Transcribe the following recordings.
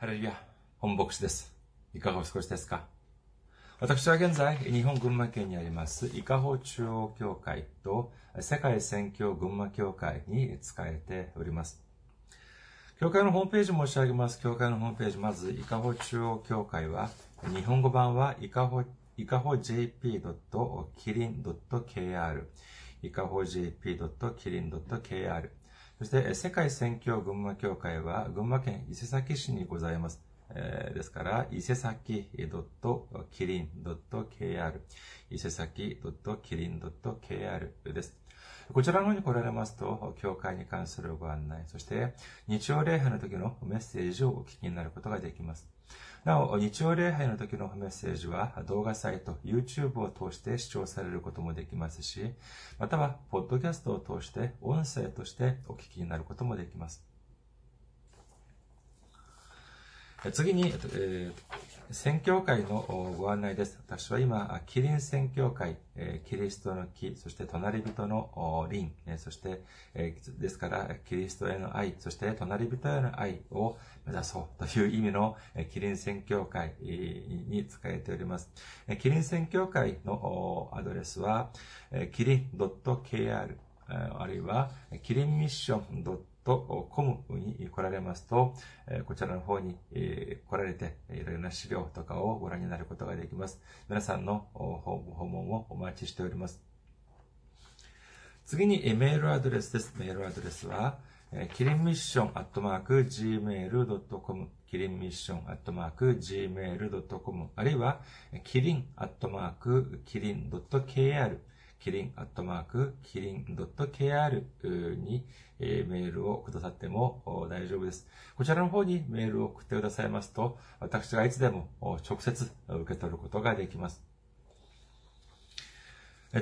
ハレルヤ、本牧師です。いかがお過ごしですか私は現在、日本群馬県にあります、伊香保中央教会と世界宣教群馬教会に仕えております。教会のホームページ申し上げます。教会のホームページ、まず、伊香保中央教会は、日本語版は、伊香保、伊香保 jp.kirin.kr、伊香保 jp.kirin.kr、そして、世界選挙群馬協会は、群馬県伊勢崎市にございます。えーですから、伊勢崎 .kirin.kr、伊勢崎 .kirin.kr です。こちらの方に来られますと、教会に関するご案内、そして、日曜礼拝の時のメッセージをお聞きになることができます。なお、日曜礼拝の時のメッセージは動画サイト、YouTube を通して視聴されることもできますし、または、ポッドキャストを通して音声としてお聞きになることもできます。次に、えー宣教会のご案内です。私は今、キリン宣教会、キリストの木、そして隣人の輪、そして、ですから、キリストへの愛、そして隣人への愛を目指そうという意味のキリン宣教会に使えております。キリン宣教会のアドレスは、キリン .kr、あるいは、キリンミッション .com に来られますと、えこちらの方に、え来られて、いろいろな資料とかをご覧になることができます。皆さんのお訪訪問をお待ちしております。次に、えメールアドレスです。メールアドレスは、えキリンミッションアットマーク gmail.com キリンミッションアットマーク gmail.com あるいは、えキリンアットマークキリン .kr キリンアットマークキリン .kr に、えメールをくださっても大丈夫です。こちらの方にメールを送ってくださいますと、私がいつでも直接受け取ることができます。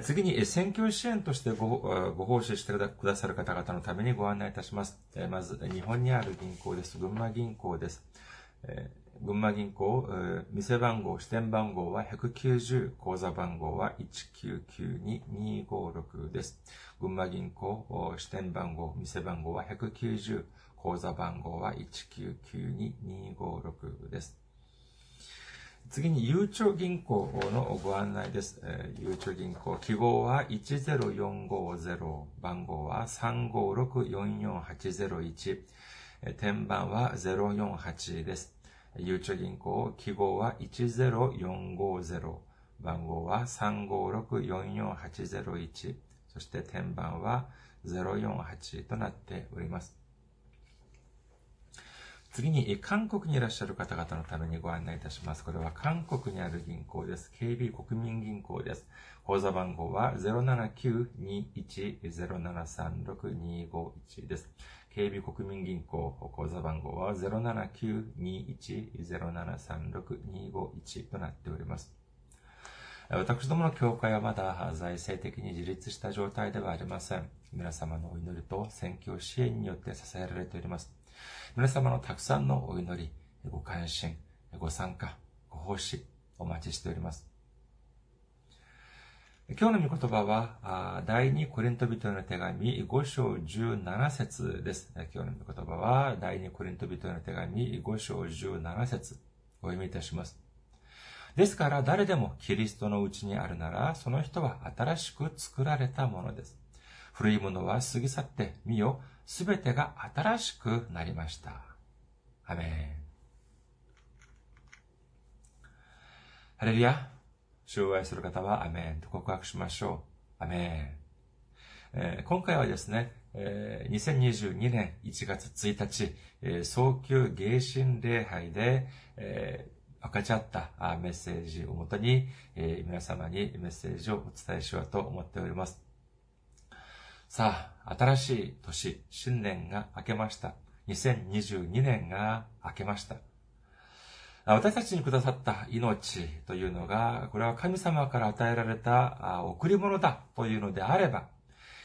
次に、選挙支援としてごあご奉仕してくださる方々のためにご案内いたします。まず、日本にある銀行です。群馬銀行です。群馬銀行、店番号、支店番号は190、口座番号は1992256です。群馬銀行、支店番号、店番号は190、口座番号は1992256です。次に、ゆうちょ銀行のご案内です。えーゆうちょ銀行、記号は10450、番号は356-44801、天番は048です。ゆうちょ銀行、記号は10450、番号は356-44801、そして天番は048となっております。次に、韓国にいらっしゃる方々のためにご案内いたします。これは韓国にある銀行です。KB 国民銀行です。口座番号は079-21-0736-251です。KB 国民銀行口座番号は079-21-0736-251となっております。私どもの教会はまだ財政的に自立した状態ではありません。皆様のお祈りと宣教支援によって支えられております。皆様のたくさんのお祈り、ご関心、ご参加、ご奉仕、お待ちしております。今日の御言葉は、第2コリント人への手紙5章17節です。今日の御言葉は、第2コリント人への手紙5章17節お読みいたします。ですから誰でもキリストのうちにあるなら、その人は新しく作られたものです。古いものは過ぎ去って、見よ、すべてが新しくなりました。アメン。ハレルヤ。主を愛する方はアメンと告白しましょう。アメン。えー今回はですね、えー2022年1月1日、えー早急迎神礼拝で、えー分かち合ったメッセージをもとに、えー皆様にメッセージをお伝えしようと思っております。さあ、新しい年、新年が明けました。2022年が明けました。私たちにくださった命というのが、これは神様から与えられた贈り物だというのであれば、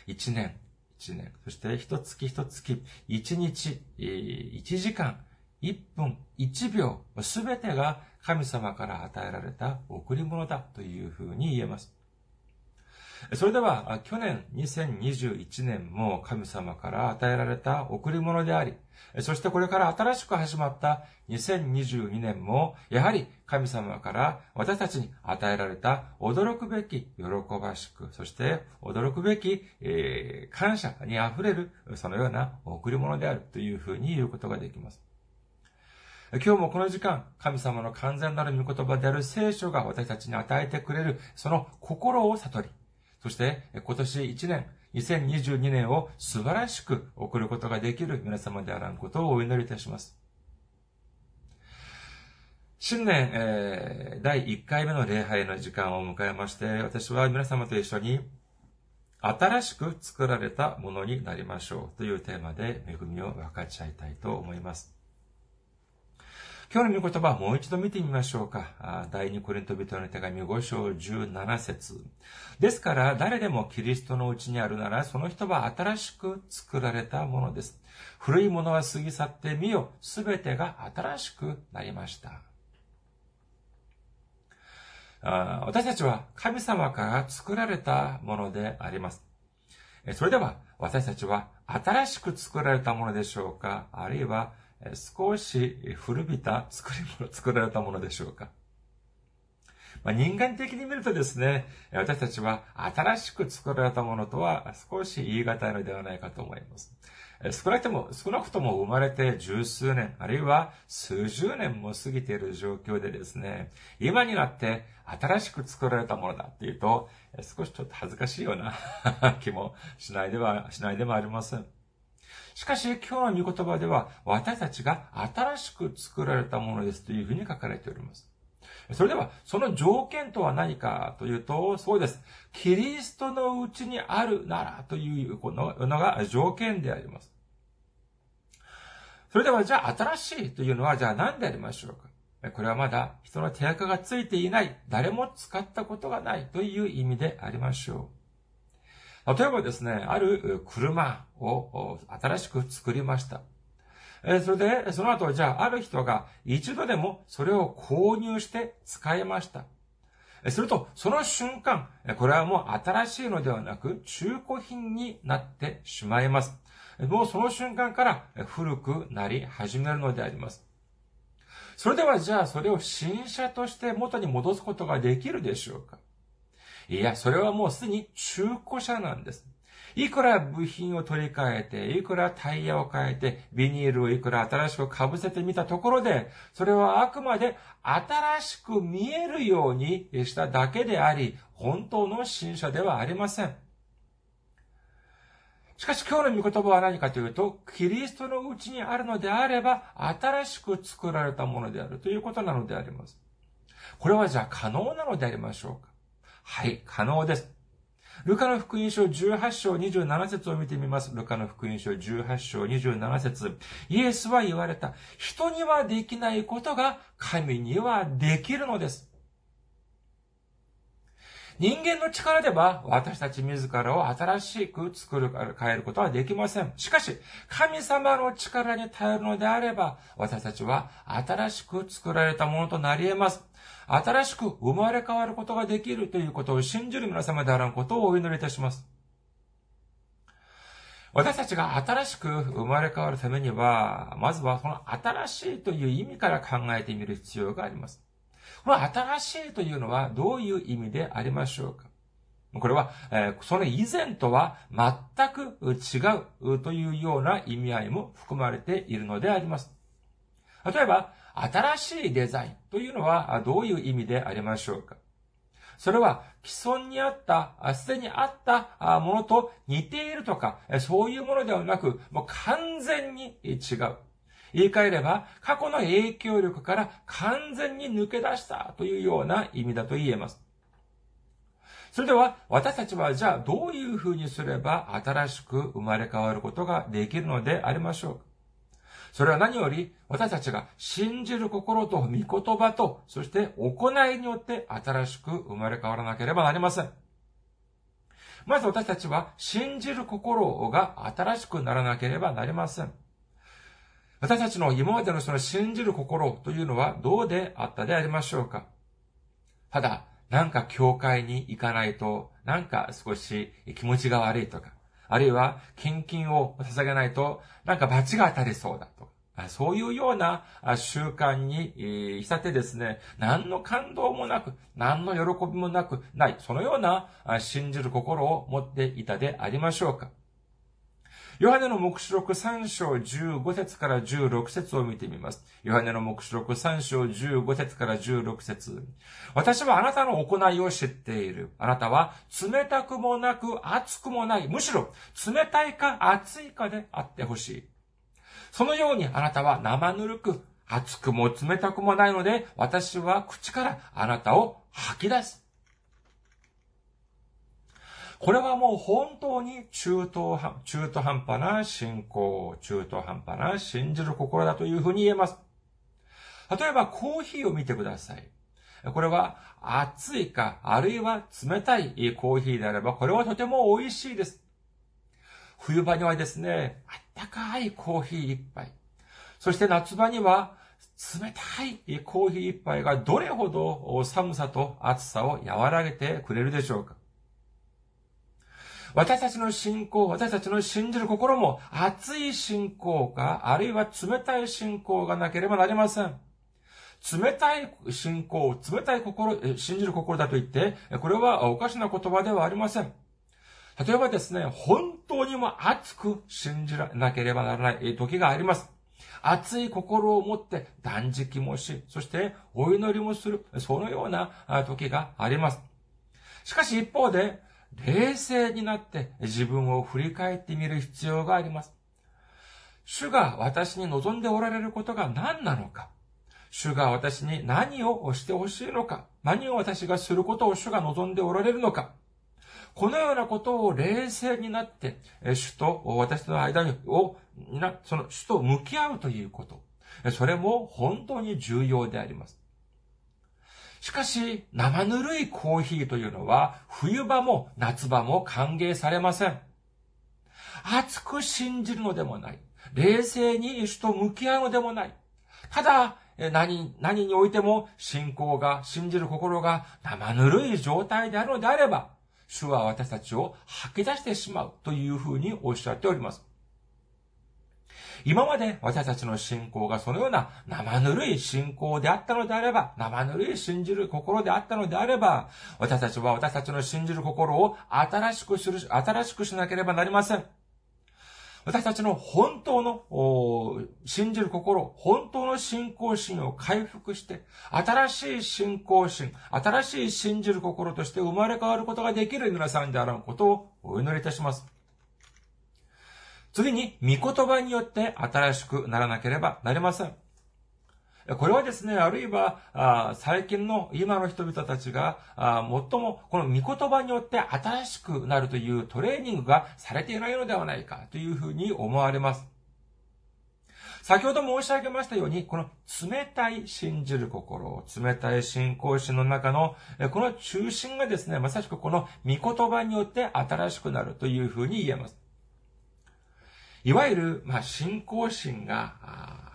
一年、一年、そして一月一月、一日、一時間、一分、一秒、すべてが神様から与えられた贈り物だというふうに言えます。それでは、去年2021年も神様から与えられた贈り物であり、そしてこれから新しく始まった2022年も、やはり神様から私たちに与えられた驚くべき喜ばしく、そして驚くべき、えー、感謝に溢れる、そのような贈り物であるというふうに言うことができます。今日もこの時間、神様の完全なる御言葉である聖書が私たちに与えてくれる、その心を悟り、そして今年1年、2022年を素晴らしく送ることができる皆様であらんことをお祈りいたします。新年、えー、第1回目の礼拝の時間を迎えまして、私は皆様と一緒に新しく作られたものになりましょうというテーマで恵みを分かち合いたいと思います。今日の御言葉をもう一度見てみましょうか。第二コリント人の手紙5章17節ですから、誰でもキリストのうちにあるなら、その人は新しく作られたものです。古いものは過ぎ去ってみよ、すべてが新しくなりました。私たちは神様から作られたものであります。それでは、私たちは新しく作られたものでしょうか？あるいは少し古びた作り物、作られたものでしょうか。まあ、人間的に見るとですね、私たちは新しく作られたものとは少し言い難いのではないかと思います。少なくとも、少なくとも生まれて十数年、あるいは数十年も過ぎている状況でですね、今になって新しく作られたものだっていうと、少しちょっと恥ずかしいような 気もしないでは、しないでもありません。しかし今日の御言葉では私たちが新しく作られたものですというふうに書かれております。それでは、その条件とは何かというと、そうです。キリストのうちにあるならというのが条件であります。それでは、じゃあ新しいというのは、じゃあ何でありましょうか？これはまだ人の手垢がついていない、誰も使ったことがないという意味でありましょう。例えばですね、ある車を新しく作りました。それで、その後、じゃあ、ある人が一度でもそれを購入して使いました。すると、その瞬間、これはもう新しいのではなく、中古品になってしまいます。もうその瞬間から古くなり始めるのであります。それではじゃあそれを新車として元に戻すことができるでしょうか？いや、それはもうすでに中古車なんです。いくら部品を取り替えて、いくらタイヤを変えて、ビニールをいくら新しく被せてみたところで、それはあくまで新しく見えるようにしただけであり、本当の新車ではありません。しかし今日の御言葉は何かというと、キリストのうちにあるのであれば、新しく作られたものであるということなのであります。これはじゃあ可能なのでありましょうか？はい、可能です。ルカの福音書18章27節を見てみます。ルカの福音書18章27節イエスは言われた。人にはできないことが神にはできるのです。人間の力では私たち自らを新しく作る、変えることはできません。しかし、神様の力に頼るのであれば、私たちは新しく作られたものとなり得ます。新しく生まれ変わることができるということを信じる皆様であらんことをお祈りいたします。私たちが新しく生まれ変わるためには、まずはその新しいという意味から考えてみる必要があります。この新しいというのはどういう意味でありましょうか？これは、その以前とは全く違うというような意味合いも含まれているのであります。例えば、新しいデザインというのはどういう意味でありましょうか？それは既存にあった、すでにあったものと似ているとか、そういうものではなく、もう完全に違う。言い換えれば、過去の影響力から完全に抜け出したというような意味だと言えます。それでは、私たちはじゃあどういうふうにすれば新しく生まれ変わることができるのでありましょうそれは何より私たちが信じる心と御言葉と、そして行いによって新しく生まれ変わらなければなりません。まず私たちは信じる心が新しくならなければなりません。私たちの今までのその信じる心というのはどうであったでありましょうか？ただ、なんか教会に行かないと、なんか少し気持ちが悪いとか、あるいは献金を捧げないと、なんか罰が当たりそうだと、そういうような習慣に浸ってですね、何の感動もなく、何の喜びもなく、ない、そのような信じる心を持っていたでありましょうか？ヨハネの目視録3章15節から16節を見てみます。ヨハネの目視録3章15節から16節私はあなたの行いを知っている。あなたは冷たくもなく熱くもない。むしろ冷たいか熱いかであってほしい。そのようにあなたは生ぬるく、熱くも冷たくもないので、私は口からあなたを吐き出す。これはもう本当に中途半中途半端な信仰、中途半端な信じる心だというふうに言えます。例えばコーヒーを見てください。これは熱いか、あるいは冷たいコーヒーであれば、これはとても美味しいです。冬場にはですね、あったかいコーヒー一杯。そして夏場には冷たいコーヒー一杯がどれほど寒さと暑さを和らげてくれるでしょうか。私たちの信仰、私たちの信じる心も熱い信仰か、あるいは冷たい信仰がなければなりません。冷たい信仰、冷たい心、信じる心だと言って、これはおかしな言葉ではありません。例えばですね、本当にも熱く信じなければならない時があります。熱い心を持って断食もし、そしてお祈りもする、そのような時があります。しかし一方で、冷静になって自分を振り返ってみる必要があります。主が私に望んでおられることが何なのか。主が私に何をしてほしいのか。何を私がすることを主が望んでおられるのか。このようなことを冷静になって、主と私の間に、を、その主と向き合うということ。それも本当に重要であります。しかし、生ぬるいコーヒーというのは、冬場も夏場も歓迎されません。熱く信じるのでもない。冷静に主と向き合うのでもない。ただ、何、何においても信仰が、信じる心が生ぬるい状態であるのであれば、主は私たちを吐き出してしまうというふうにおっしゃっております。今まで私たちの信仰がそのような生ぬるい信仰であったのであれば、生ぬるい信じる心であったのであれば、私たちは私たちの信じる心を新しくする、新しくしなければなりません。私たちの本当の信じる心、本当の信仰心を回復して、新しい信仰心、新しい信じる心として生まれ変わることができる皆さんであることをお祈りいたします。次に、御言葉によって新しくならなければなりません。これはですね、あるいは、最近の今の人々たちが、最もこの御言葉によって新しくなるというトレーニングがされていないのではないかというふうに思われます。先ほど申し上げましたように、この冷たい信じる心、冷たい信仰心の中の、この中心がですね、まさしくこの御言葉によって新しくなるというふうに言えます。いわゆる、まあ、信仰心が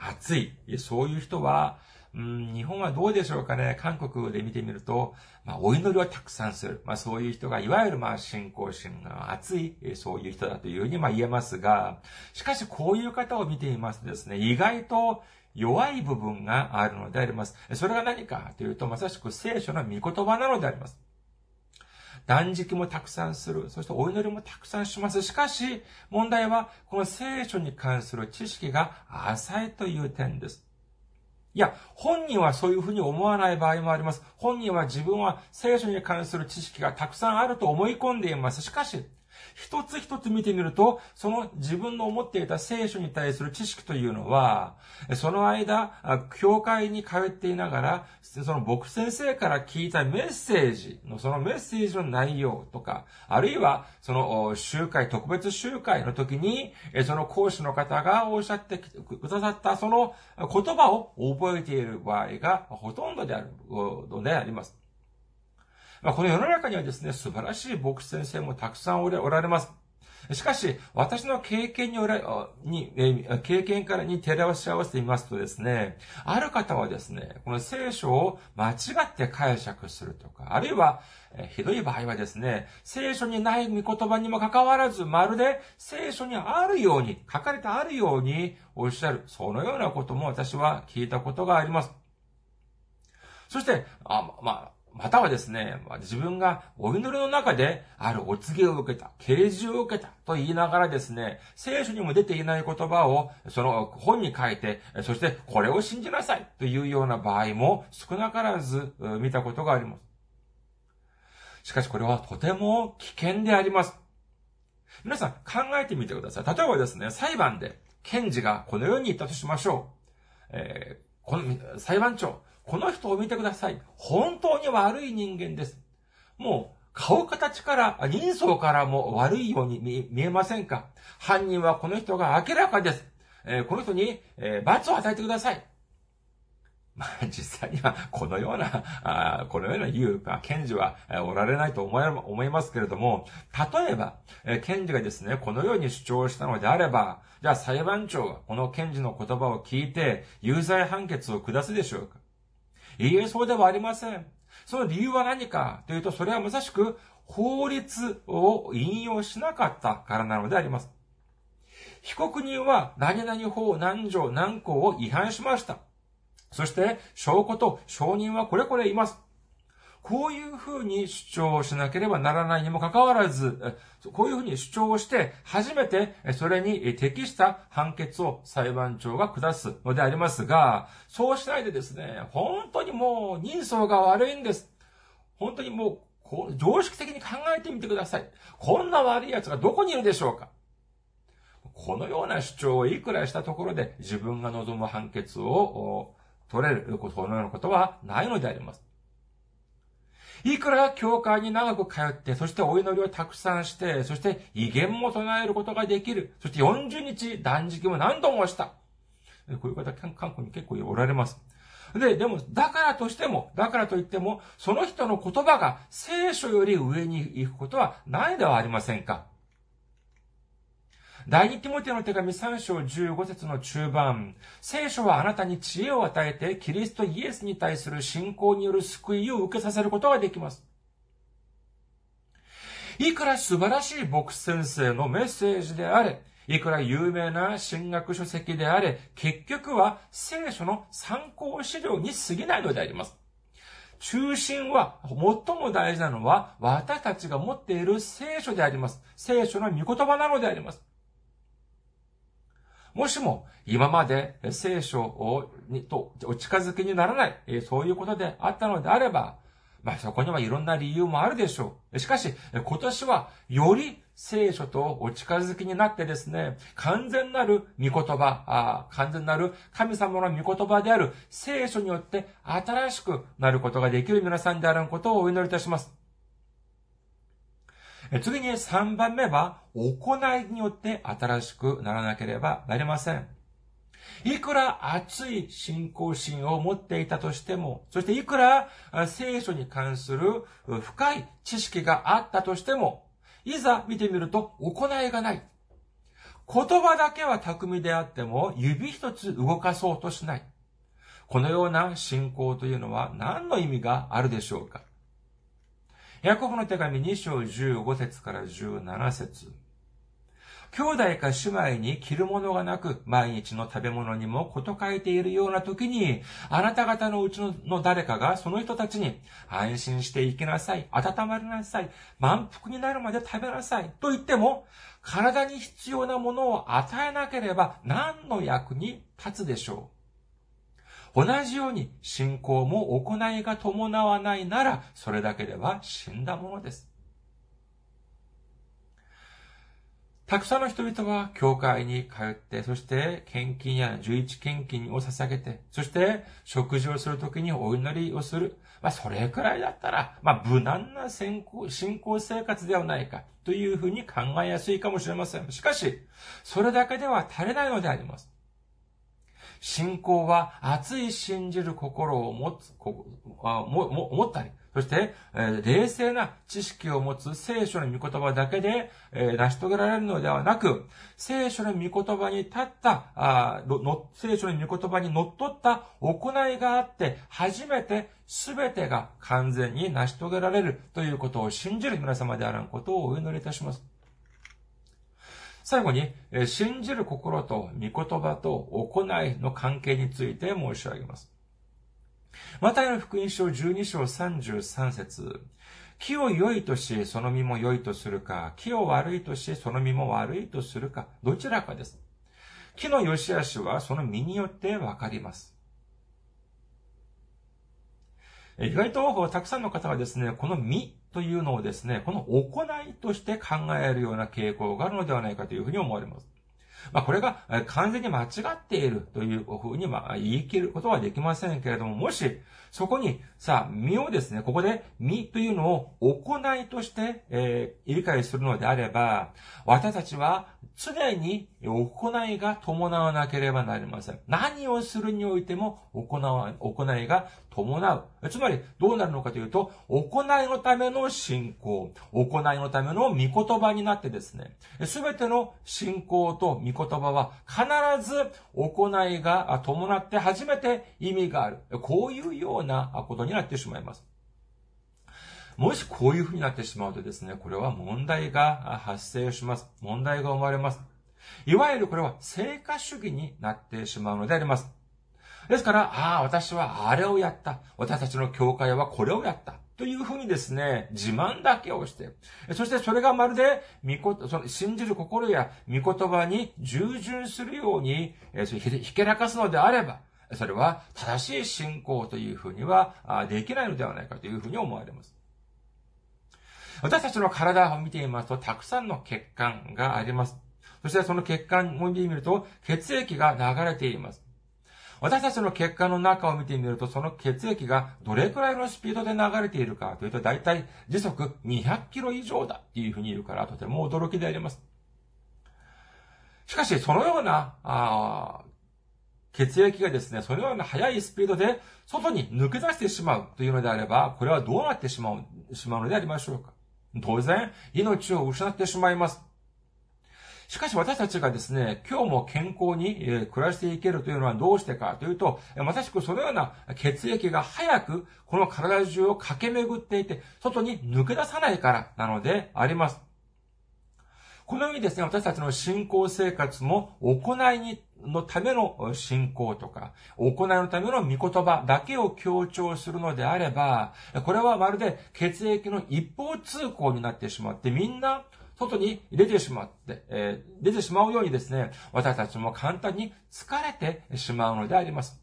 熱い。そういう人は、うん、日本はどうでしょうかね。韓国で見てみると、まあ、お祈りをたくさんする。まあ、そういう人が、いわゆる、まあ、信仰心が熱い、そういう人だというふうに、まあ、言えますが、しかし、こういう方を見ていますとですね、意外と弱い部分があるのであります。それが何かというと、まさしく聖書の御言葉なのであります。断食もたくさんする。そしてお祈りもたくさんします。しかし、問題は、この聖書に関する知識が浅いという点です。いや、本人はそういうふうに思わない場合もあります。本人は自分は聖書に関する知識がたくさんあると思い込んでいます。しかし、一つ一つ見てみると、その自分の思っていた聖書に対する知識というのは、その間、教会に通っていながら、その牧先生から聞いたメッセージの、そのメッセージの内容とか、あるいは、その集会、特別集会の時に、その講師の方がおっしゃってくださったその言葉を覚えている場合がほとんどであるのであります。まあ、この世の中にはですね、素晴らしい牧師先生もたくさんおられます。しかし、私の経験におらに、経験からに照らし合わせてみますとですね、ある方はですね、この聖書を間違って解釈するとか、あるいは、ひどい場合はですね、聖書にない御言葉にもかかわらず、まるで聖書にあるように、書かれてあるようにおっしゃる、そのようなことも私は聞いたことがあります。そして、あまあ、またはですね、自分がお祈りの中であるお告げを受けた、啓示を受けたと言いながらですね、聖書にも出ていない言葉をその本に書いて、そしてこれを信じなさいというような場合も少なからず見たことがあります。しかしこれはとても危険であります。皆さん考えてみてください。例えばですね、裁判で検事がこのように言ったとしましょう。えー、この裁判長、この人を見てください。本当に悪い人間です。もう、顔形から、人相からも悪いように見えませんか？犯人はこの人が明らかです。えー、この人に、えー、罰を与えてください。まあ、実際には、このような、あこのような言うか、検事はおられないと思い思いますけれども、例えば、え検事がですね、このように主張したのであれば、じゃあ裁判長はこの検事の言葉を聞いて、有罪判決を下すでしょうか？いいえ、そうではありません。その理由は何かというと、それはまさしく法律を引用しなかったからなのであります。被告人は何々法何条何項を違反しました。そして、証拠と証人はこれこれいます。こういうふうに主張をしなければならないにもかかわらず、こういうふうに主張をして、初めてそれに適した判決を裁判長が下すのでありますが、そうしないでですね、本当にもう人相が悪いんです。本当にもう、こう常識的に考えてみてください。こんな悪い奴がどこにいるでしょうかこのような主張をいくらしたところで自分が望む判決を取れることのようなことはないのであります。いくら教会に長く通って、そしてお祈りをたくさんして、そして威厳も唱えることができる。そして40日断食も何度もした。こういう方、韓国に結構おられます。で、でも、だからとしても、だからといっても、その人の言葉が聖書より上に行くことはないではありませんか。第二ティモテの手紙3章15節の中盤、聖書はあなたに知恵を与えて、キリストイエスに対する信仰による救いを受けさせることができます。いくら素晴らしい牧師先生のメッセージであれ、いくら有名な進学書籍であれ、結局は聖書の参考資料に過ぎないのであります。中心は、最も大事なのは、私たちが持っている聖書であります。聖書の御言葉なのであります。もしも今まで聖書をにとお近づきにならない、そういうことであったのであれば、まあそこにはいろんな理由もあるでしょう。しかし、今年はより聖書とお近づきになってですね、完全なる御言葉、完全なる神様の御言葉である聖書によって新しくなることができる皆さんであることをお祈りいたします。次に3番目は、行いによって新しくならなければなりません。いくら熱い信仰心を持っていたとしても、そしていくら聖書に関する深い知識があったとしても、いざ見てみると行いがない。言葉だけは巧みであっても指一つ動かそうとしない。このような信仰というのは何の意味があるでしょうか？ヤコブの手紙2章15節から17節。兄弟か姉妹に着るものがなく、毎日の食べ物にもこと書いているような時に、あなた方のうちの誰かがその人たちに、安心して生きなさい、温まりなさい、満腹になるまで食べなさい、と言っても、体に必要なものを与えなければ何の役に立つでしょう。同じように信仰も行いが伴わないなら、それだけでは死んだものです。たくさんの人々は教会に通って、そして献金や十一献金を捧げて、そして食事をするときにお祈りをする。まあ、それくらいだったら、まあ、無難な信仰生活ではないかというふうに考えやすいかもしれません。しかし、それだけでは足りないのであります。信仰は熱い信じる心を持つ、こもも持ったり、そして、え、冷静な知識を持つ聖書の御言葉だけで、え、成し遂げられるのではなく、聖書の御言葉に立った、あの聖書の御言葉に則っった行いがあって、初めて全てが完全に成し遂げられるということを信じる皆様であらんことをお祈りいたします。最後に、信じる心と御言葉と行いの関係について申し上げます。マタイの福音書12章33節木を良いとし、その実も良いとするか、木を悪いとし、その実も悪いとするか、どちらかです。木の良し悪しはその実によってわかります。意外とたくさんの方はですね、この実というのをですね、この行いとして考えるような傾向があるのではないかというふうに思われます。まあ、これが完全に間違っているというふうにまあ言い切ることはできませんけれども、もしそこにさあ、身をですね、ここで身というのを行いとして、えー、理解するのであれば、私たちは常に行いが伴わなければなりません。何をするにおいても行わ、行いが伴う。つまり、どうなるのかというと、行いのための信仰、行いのための御言葉になってですね、すべての信仰と御言葉は必ず行いが伴って初めて意味がある。こういうようなことになってしまいます。もしこういう風になってしまうとですね、これは問題が発生します。問題が生まれます。いわゆるこれは成果主義になってしまうのであります。ですから、ああ、私はあれをやった。私たちの教会はこれをやった。というふうにですね、自慢だけをして、そしてそれがまるで、その信じる心や御言葉に従順するように、ひけらかすのであれば、それは正しい信仰というふうにはできないのではないかというふうに思われます。私たちの体を見てみますと、たくさんの血管があります。そしてその血管を見てみると、血液が流れています。私たちの血管の中を見てみると、その血液がどれくらいのスピードで流れているかというと、だいたい時速200キロ以上だっていうふうに言うから、とても驚きであります。しかし、そのような、あ血液がですね、そのような速いスピードで外に抜け出してしまうというのであれば、これはどうなってしまう、しまうのでありましょうか当然、命を失ってしまいます。しかし私たちがですね、今日も健康に暮らしていけるというのはどうしてかというと、まさしくそのような血液が早くこの体中を駆け巡っていて、外に抜け出さないからなのであります。このようにですね、私たちの信仰生活も行いにのための信仰とか、行いのための御言葉だけを強調するのであれば、これはまるで血液の一方通行になってしまって、みんな外に出てしまって、えー、出てしまうようにですね、私たちも簡単に疲れてしまうのであります。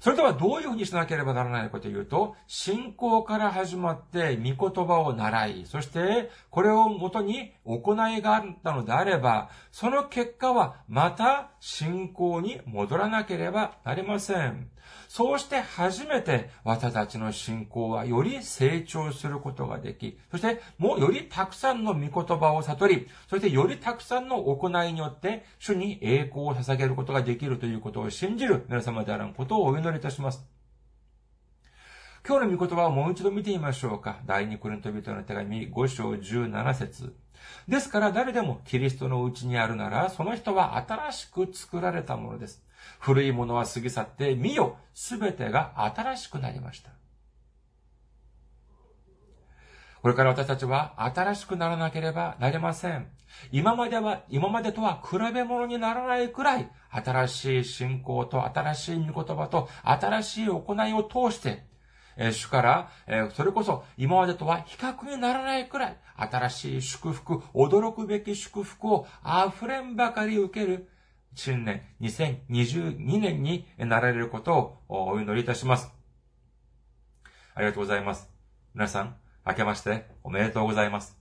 それではどういうふうにしなければならないかというと、信仰から始まって御言葉を習い、そしてこれをもとに行いがあったのであれば、その結果はまた信仰に戻らなければなりません。そうして初めて私たちの信仰はより成長することができ、そしてもうよりたくさんの御言葉を悟り、そしてよりたくさんの行いによって主に栄光を捧げることができるということを信じる皆様であることをお祈りいたします。今日の御言葉をもう一度見てみましょうか。第二コリント人の手紙5章17節ですから誰でもキリストのうちにあるなら、その人は新しく作られたものです。古いものは過ぎ去って、見よ、すべてが新しくなりました。これから私たちは新しくならなければなりません。今までは、今までとは比べ物にならないくらい、新しい信仰と新しい御言葉と新しい行いを通して、え主から、えそれこそ今までとは比較にならないくらい、新しい祝福、驚くべき祝福を溢れんばかり受ける新年2022年になられることをお祈りいたします。ありがとうございます。皆さん、明けましておめでとうございます。